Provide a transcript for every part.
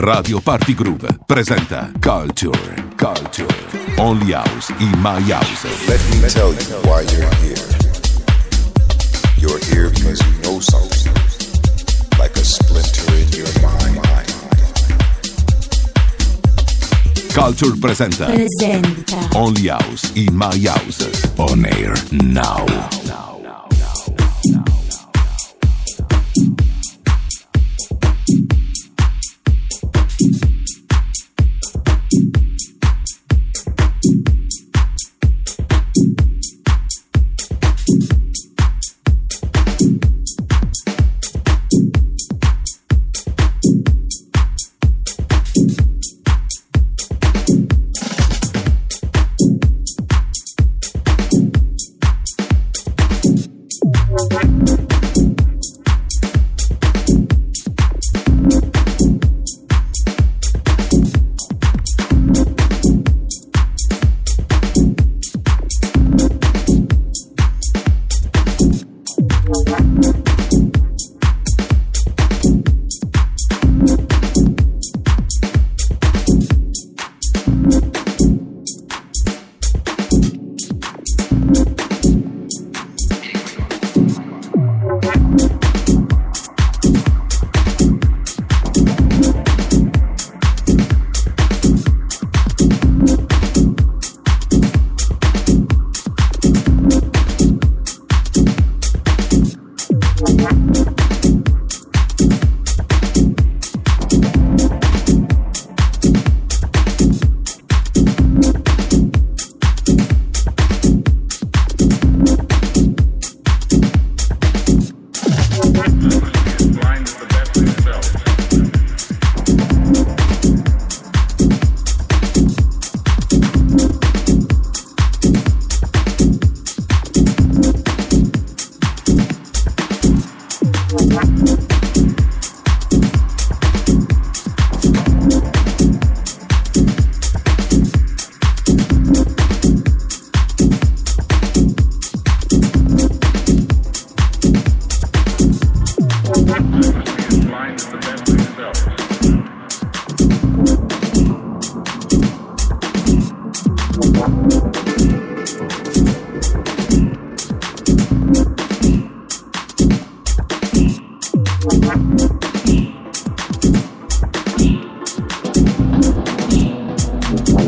Radio Party Groove presenta Culture, Culture, Only House in My House. Let me tell you why you're here. You're here because you know something, like a splinter in your mind. Culture presenta presenta Only House in My House. On air now. blind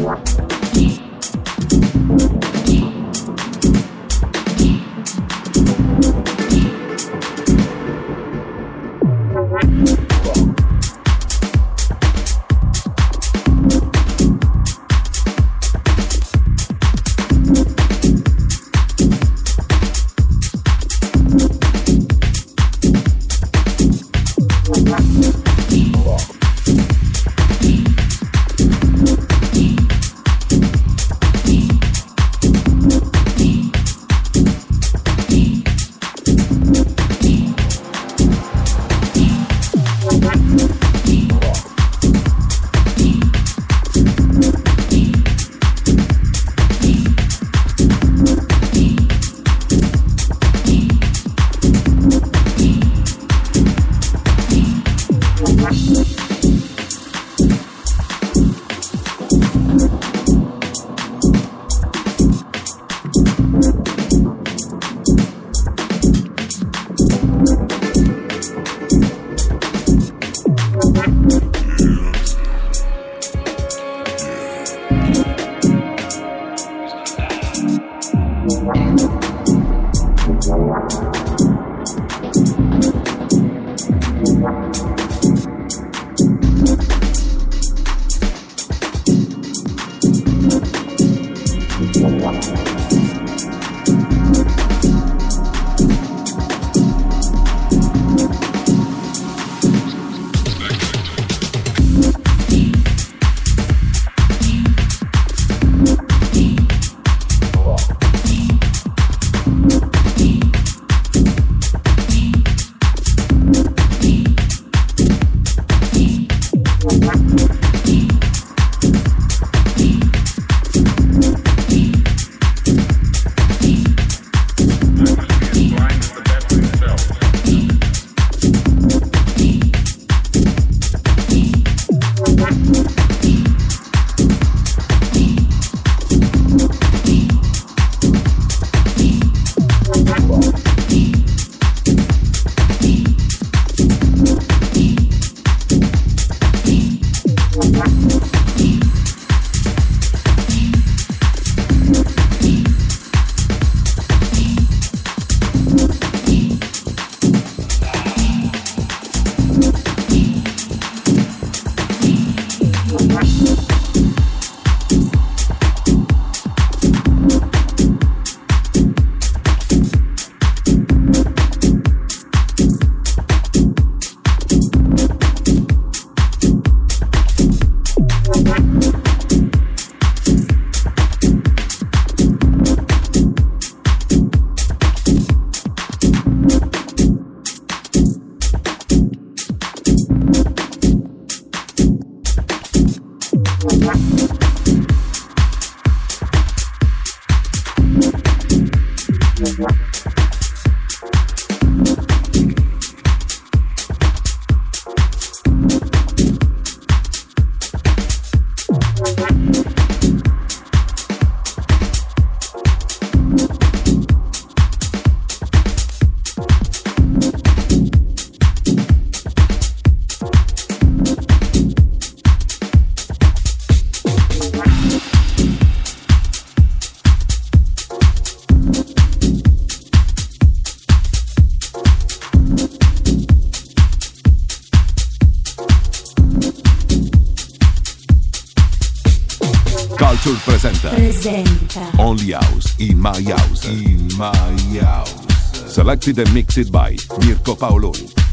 Thank you. My House. In My House. Selected and mixed by Mirko Paoloni.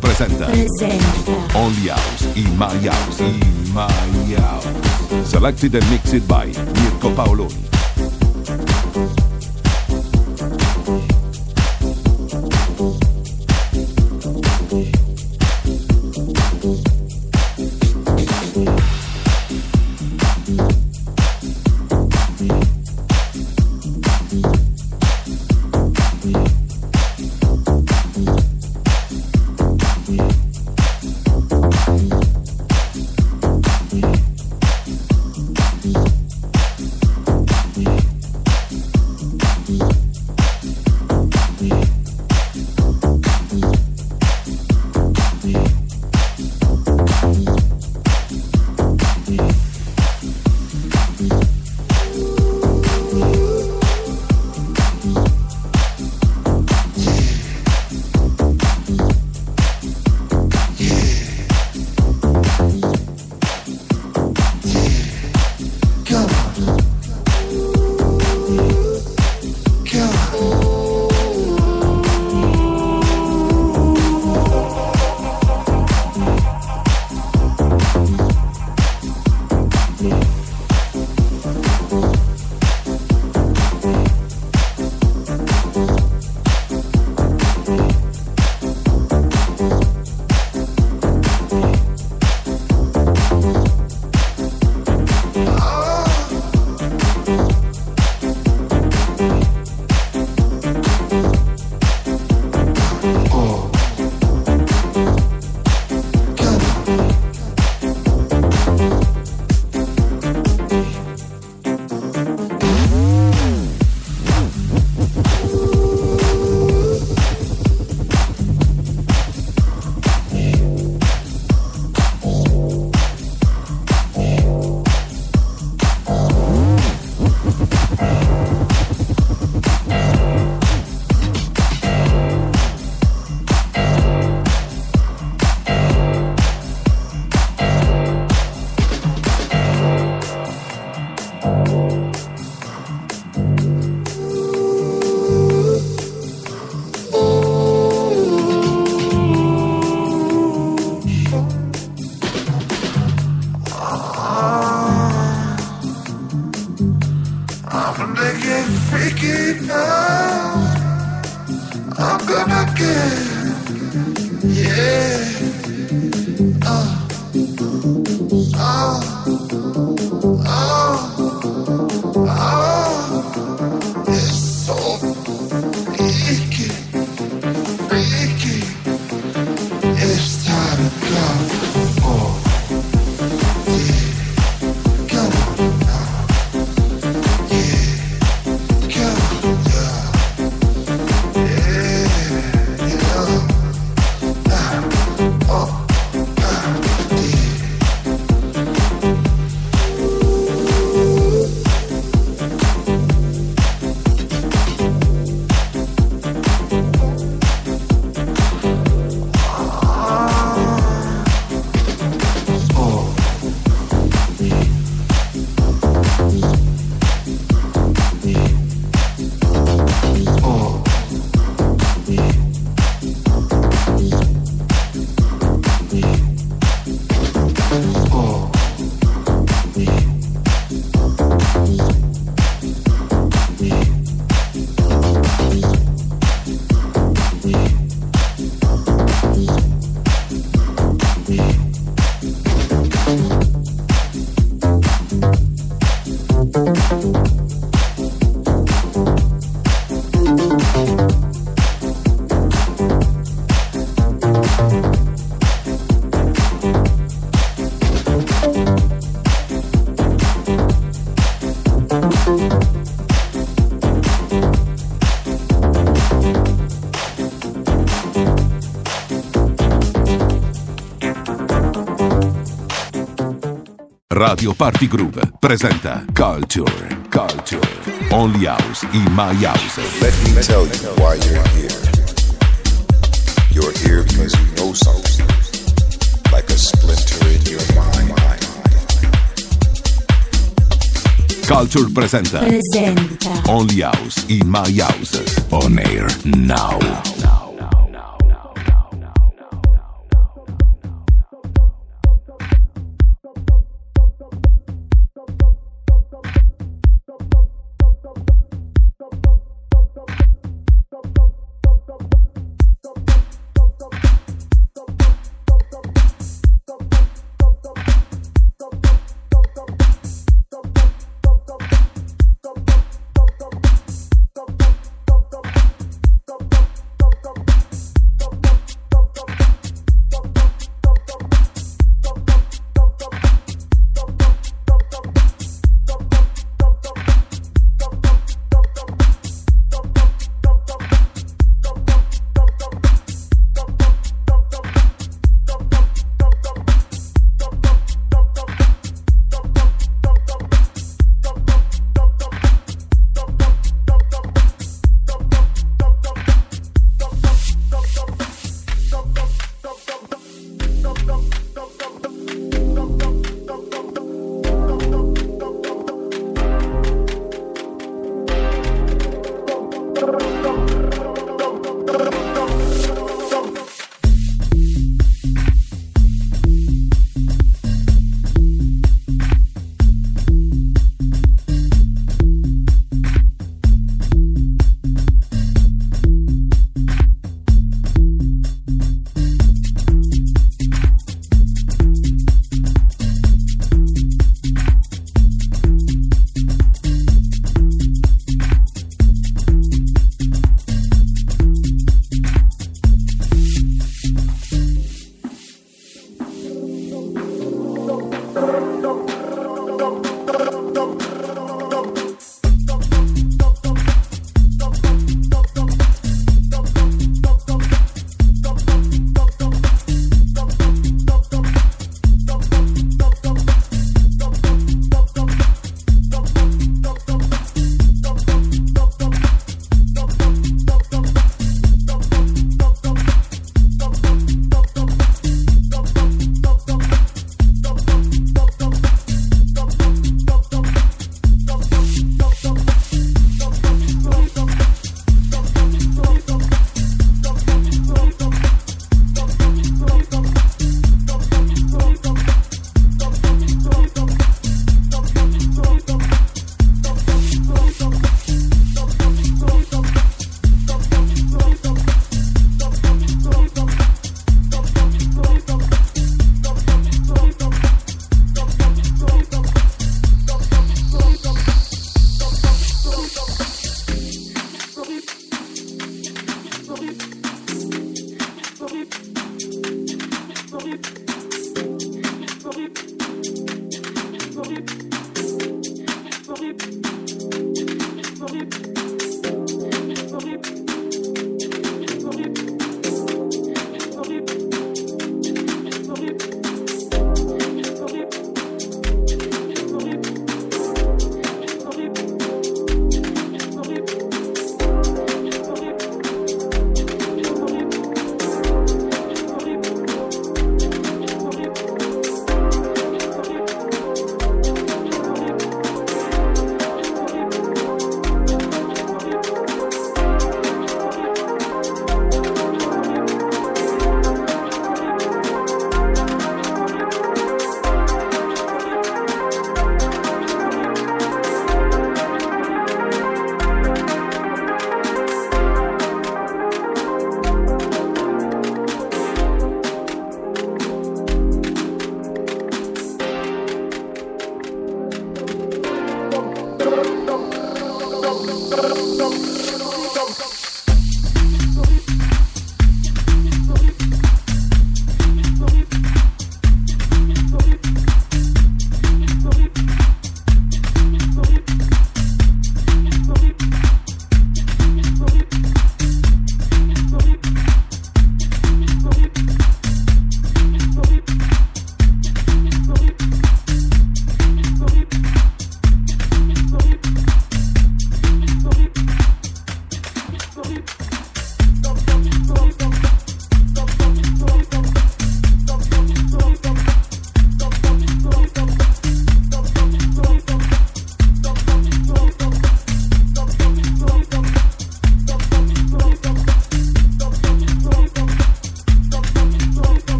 Culture presenta presenta Only House in My House. In My House. Selected and mixed by Mirko Paoloni. Radio Party Groove presenta Culture. Culture. Only House in My House. Let me tell you why you're here. You're here because you know something, like a splinter in your mind. Culture presenta presenta Only House in My House. On air now. Go.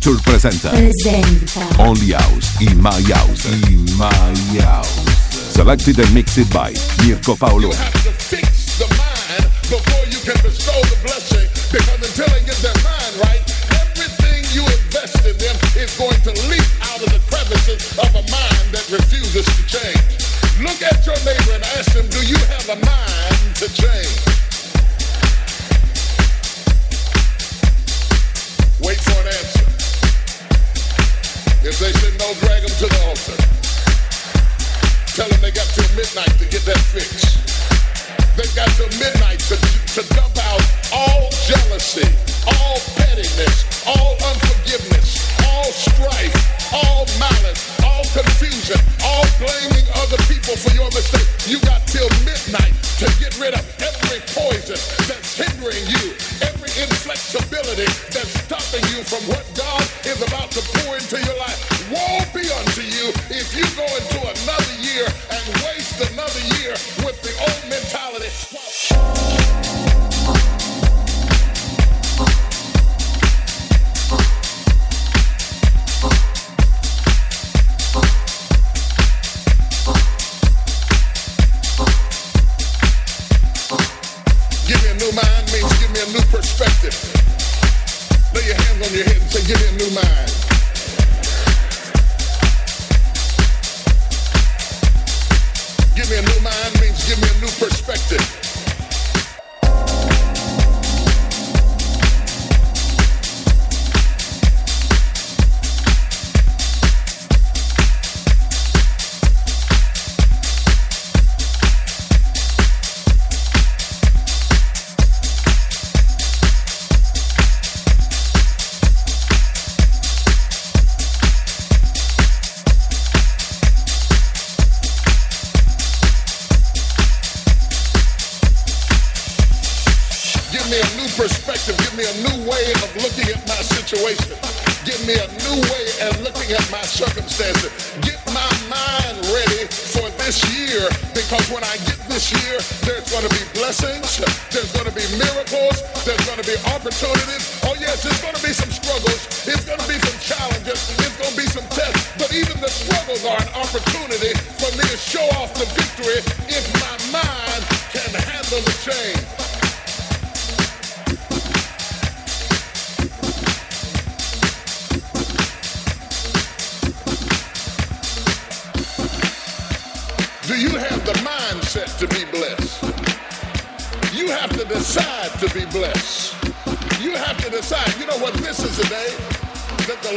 Culture presenta, presenta. Only House in My House In My House. Selected and mixed by Mirko Paoloni. before you can bestow the blessing because mind right,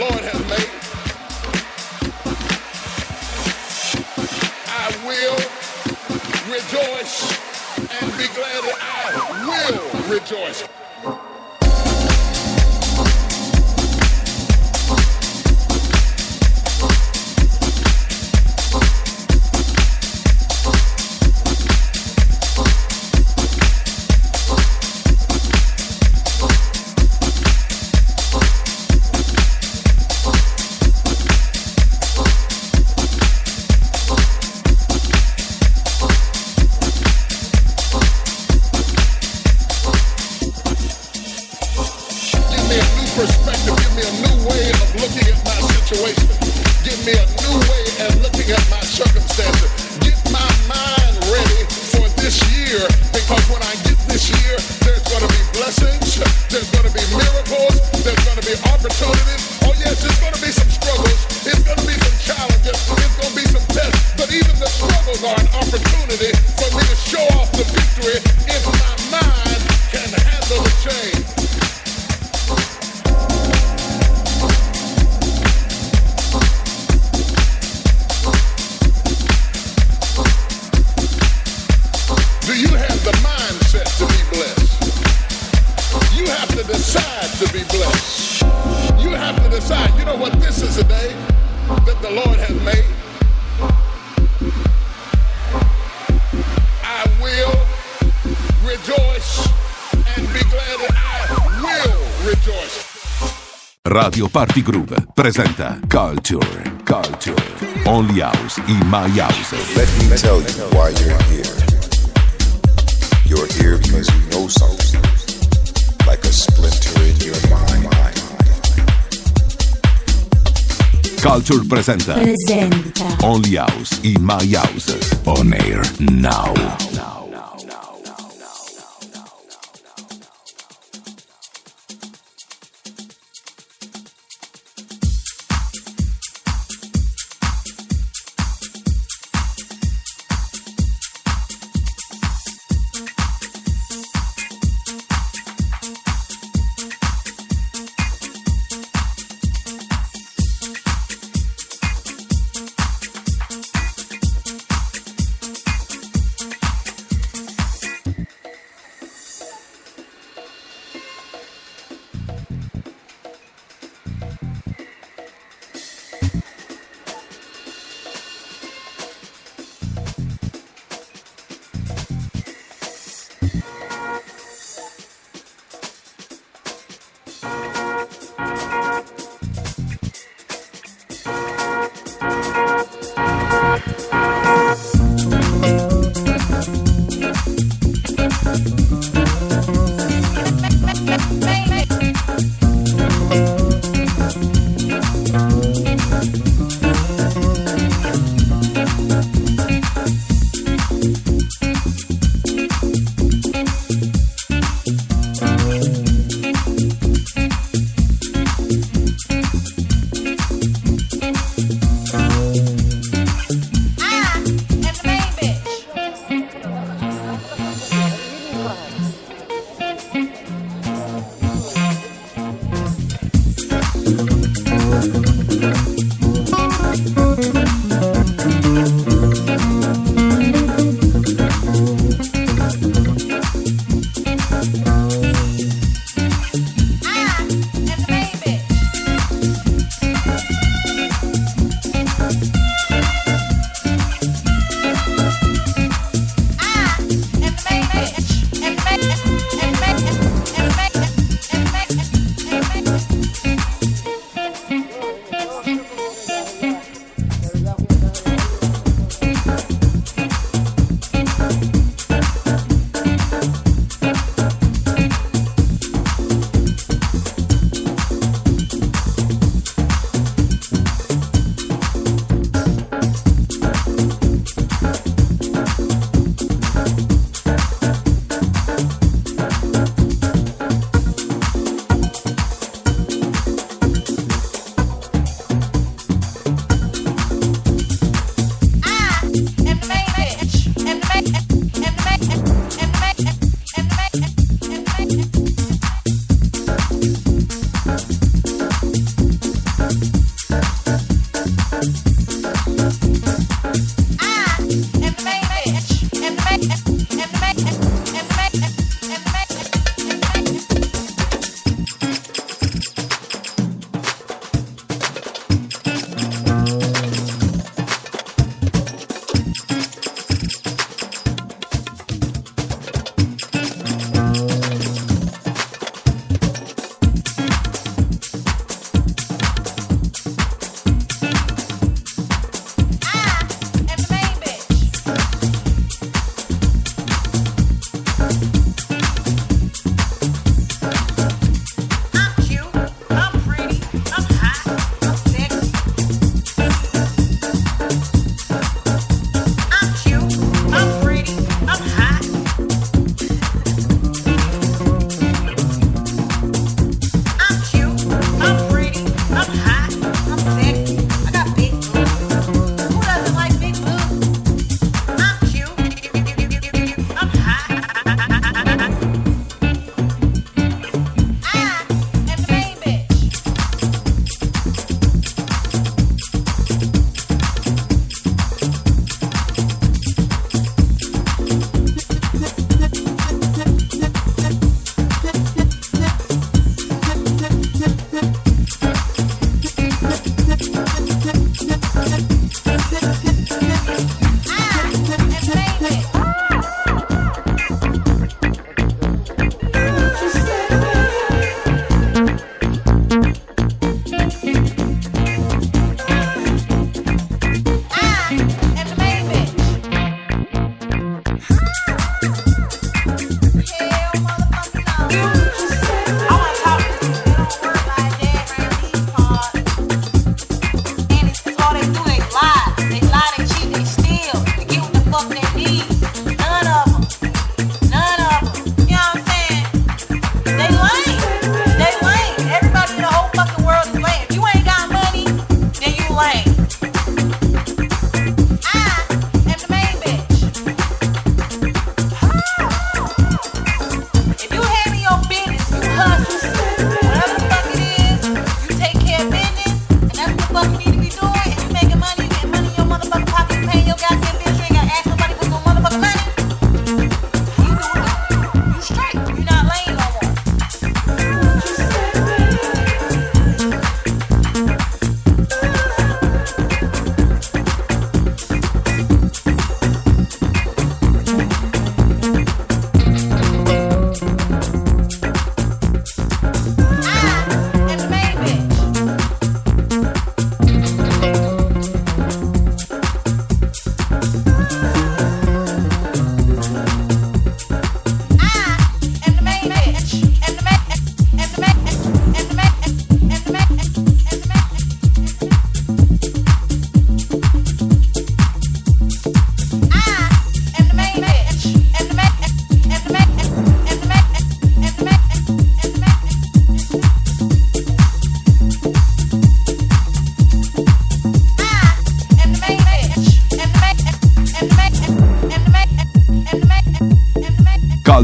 Lord has made. I will rejoice and be glad that I will rejoice. Party Groove presenta Culture, Culture, Only House in My House. Let me tell you why you're here. You're here because you know something, like a splinter in your mind. Culture presenta, presenta. Only House in My House. On air now.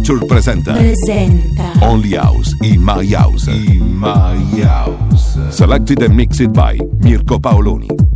Culture presenta presenta Only House in My House. In My House. Selected and mixed by Mirko Paoloni.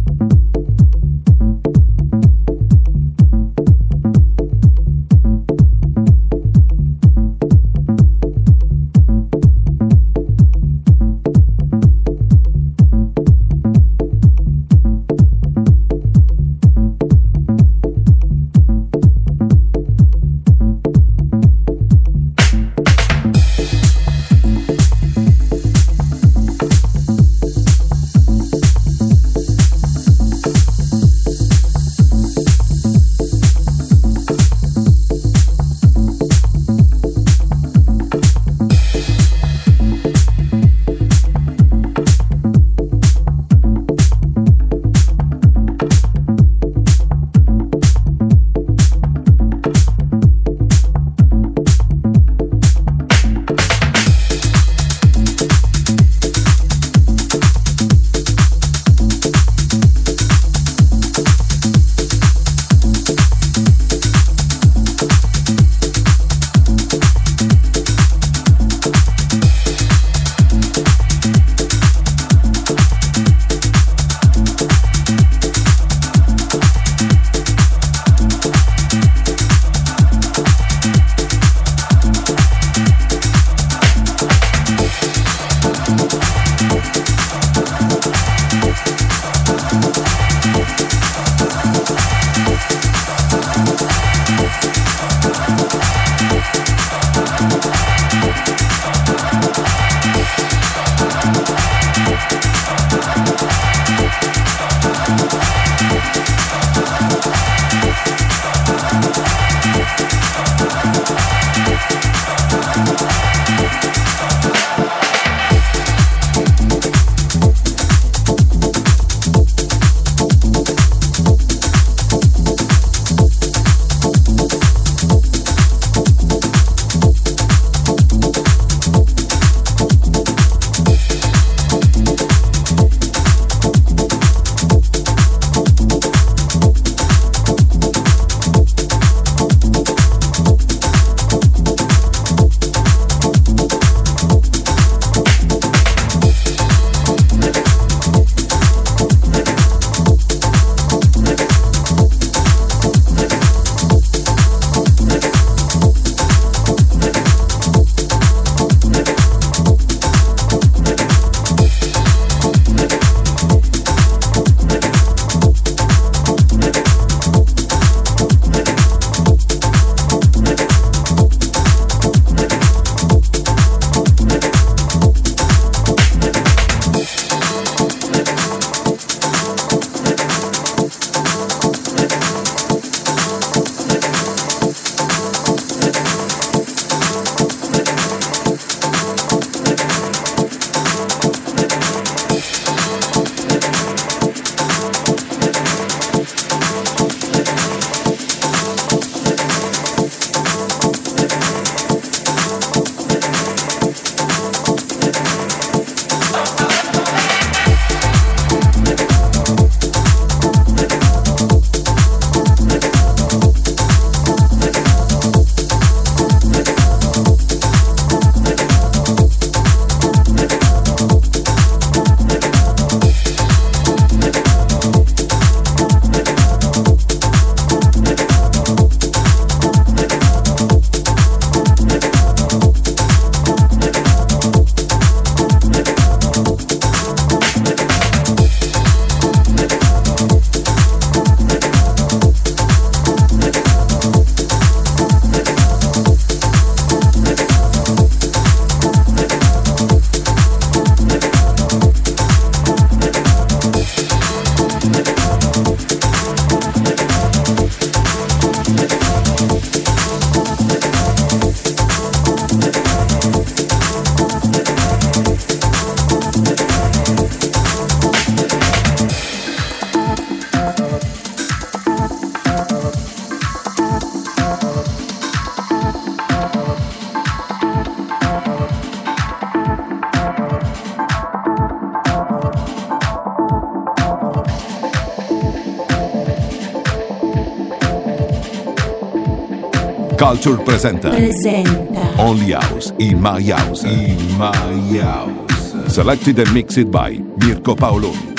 Culture presenta presenta Only House in My House. In My House. Selected and mixed by Mirko Paoloni.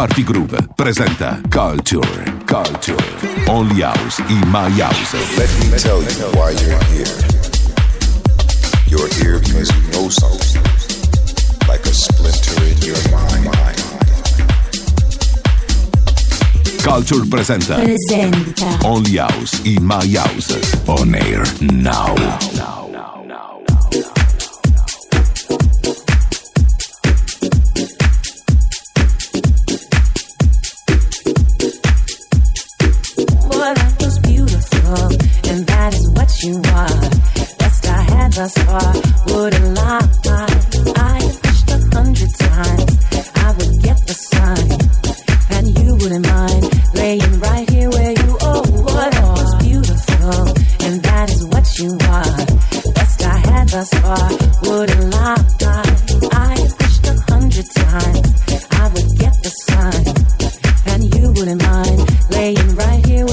Party Groove presenta Culture, Culture, Only House in My House. Let me tell you why you're here. You're here because you know something, like a splinter in your mind. Culture presenta, presenta. Only House in My House. On air now. now. laying right here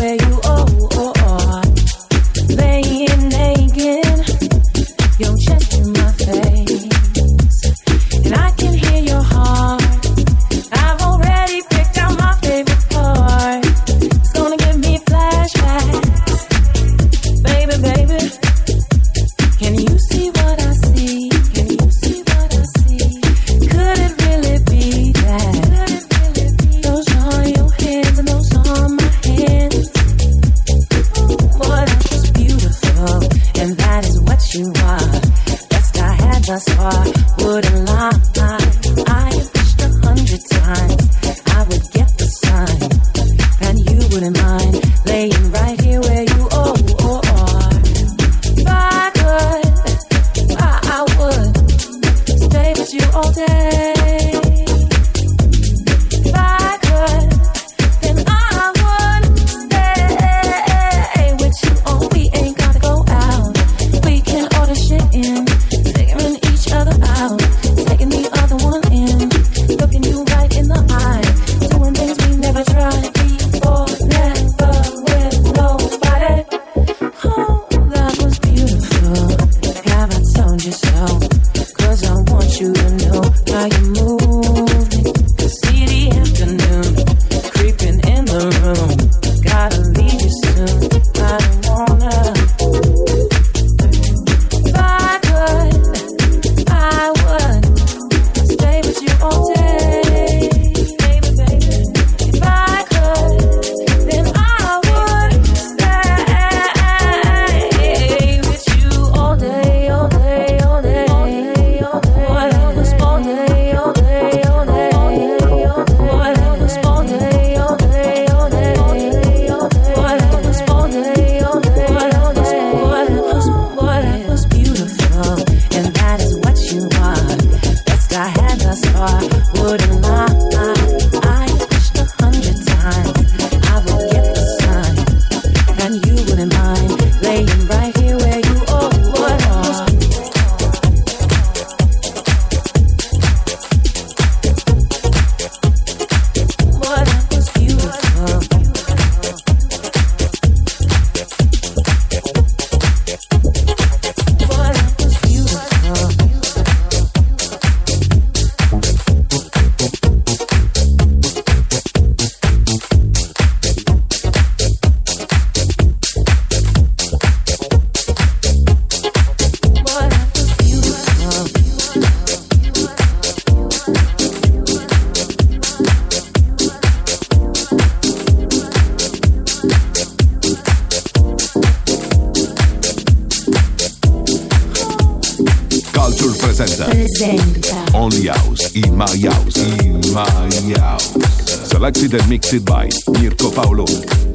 Only House in my house, in my house. Selected and mixed by Mirko Paoloni.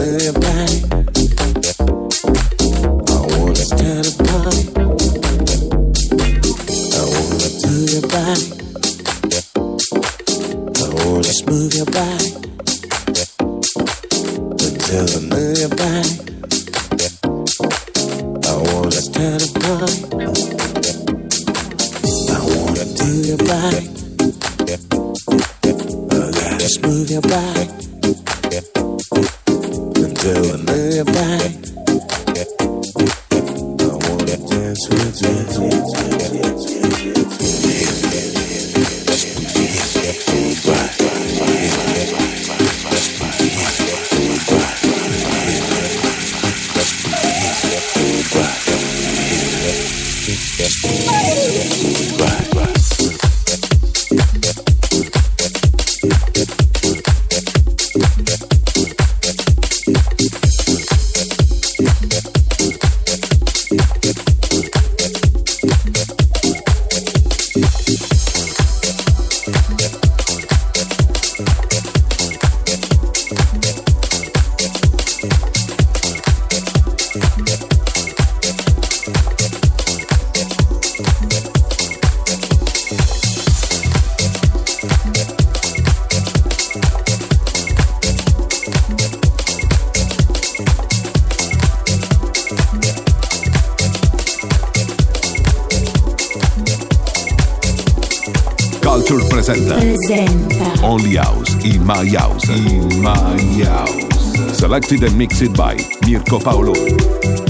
Everybody. my house. In my house. Selected and mixed by Mirko Paoloni.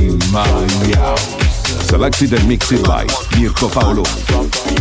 In My House. Selected and mixed by Mirko Paoloni.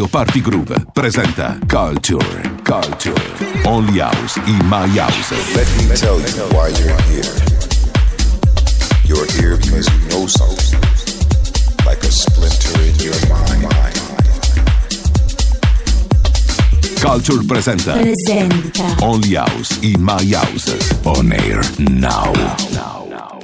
Radio Party Groove presenta Culture, Culture, Only House in My House. Let me tell you why you're here. You're here because you know something, like a splinter in your mind. Culture presenta Presenta. Only House in My House. On air now. learned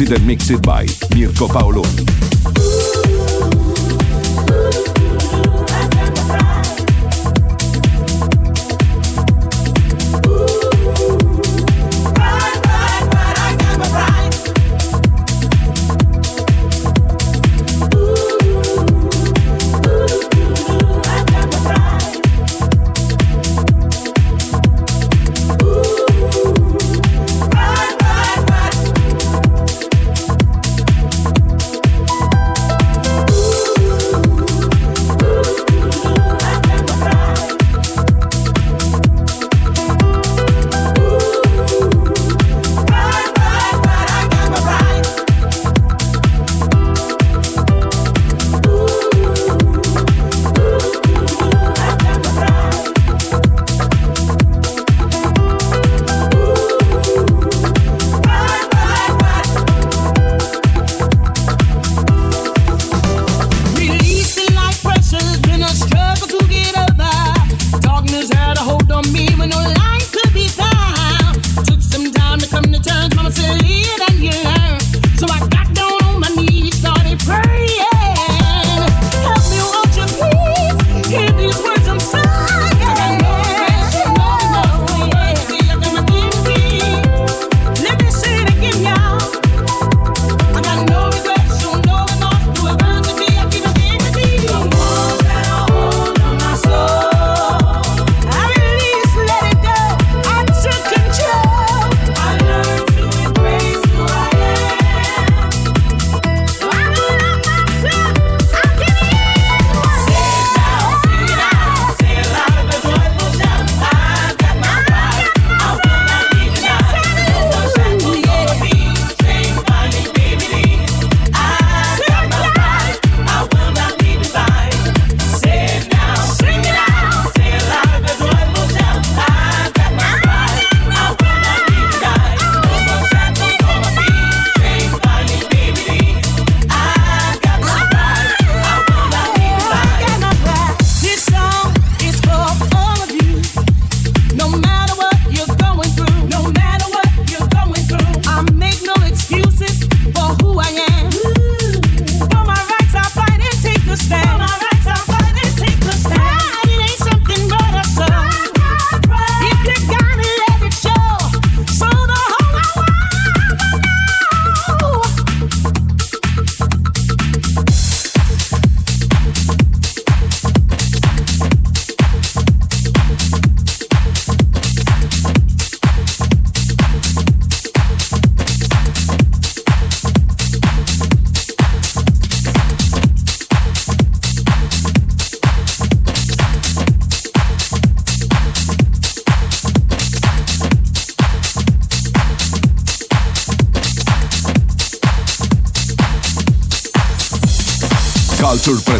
hosted and mixed by Mirko Paoloni.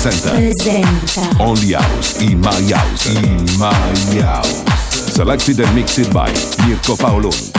presenta. Presenta. Only House in My House. In My House. Selected and mixed by Mirko Paoloni.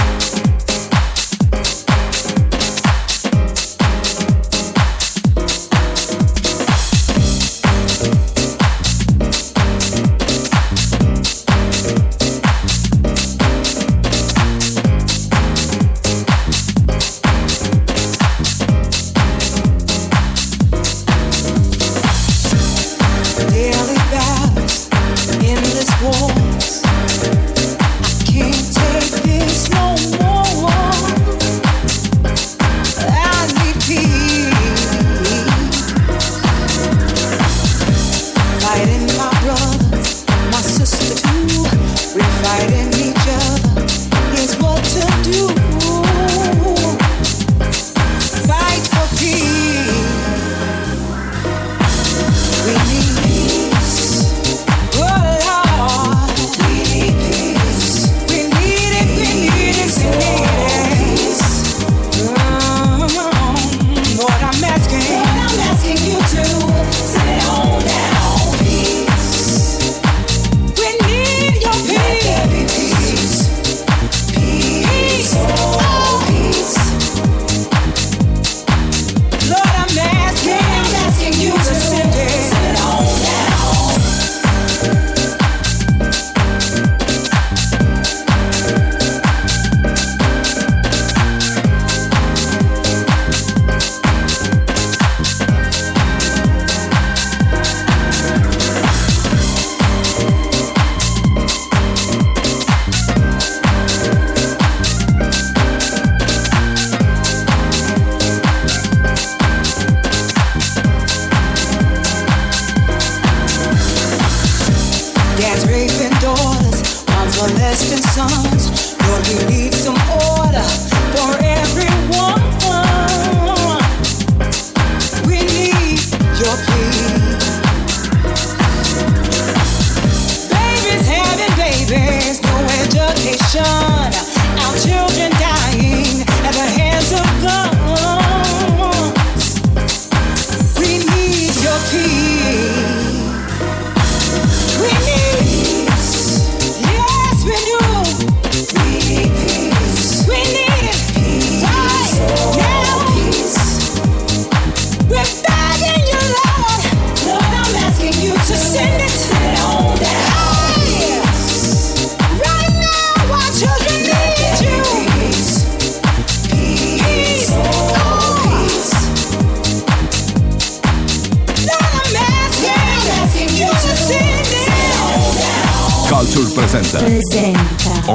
shine.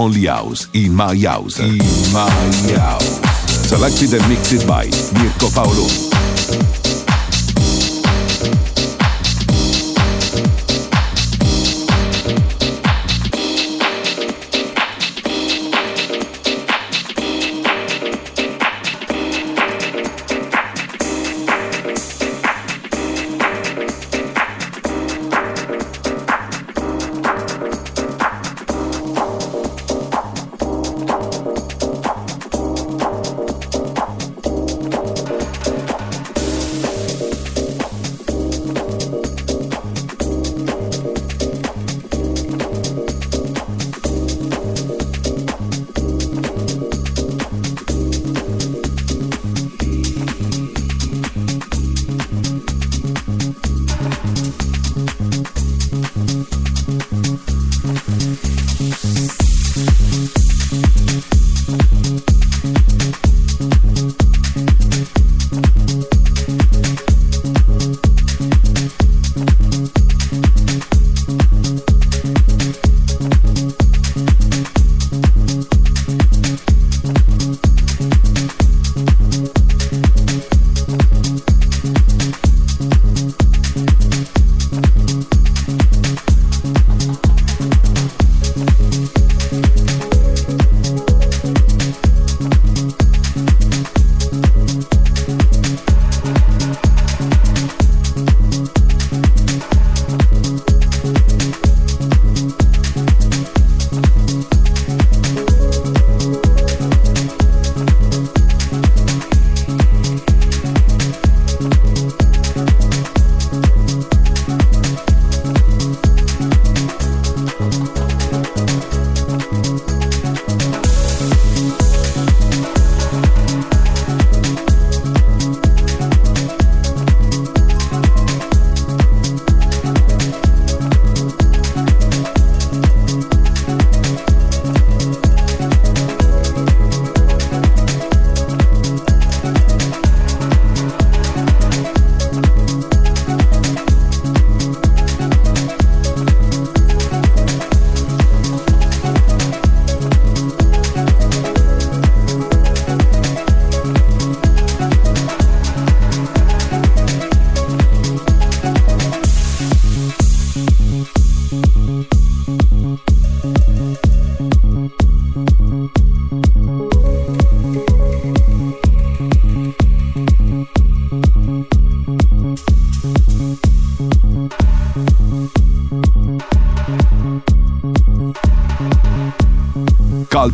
only house, in my house, in my house. Selected and mixed by Mirko Paoloni.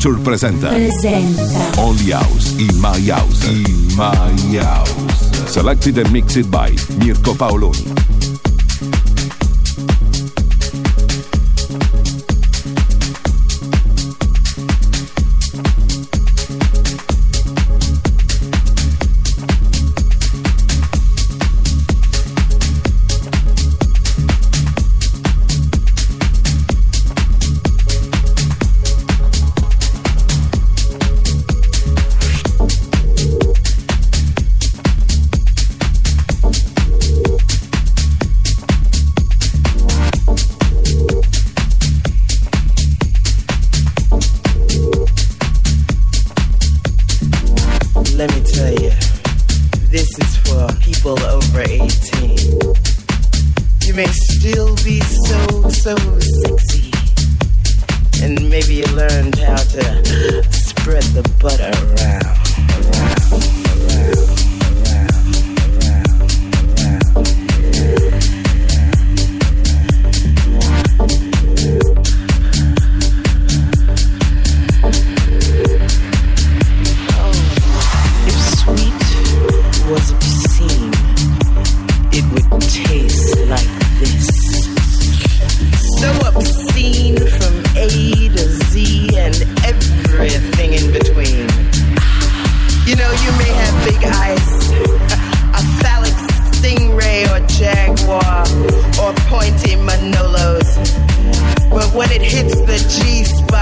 Culture presenta Presenta. Only House in My House. In My House. Selected and mixed by Mirko Paoloni. When it hits the G spot,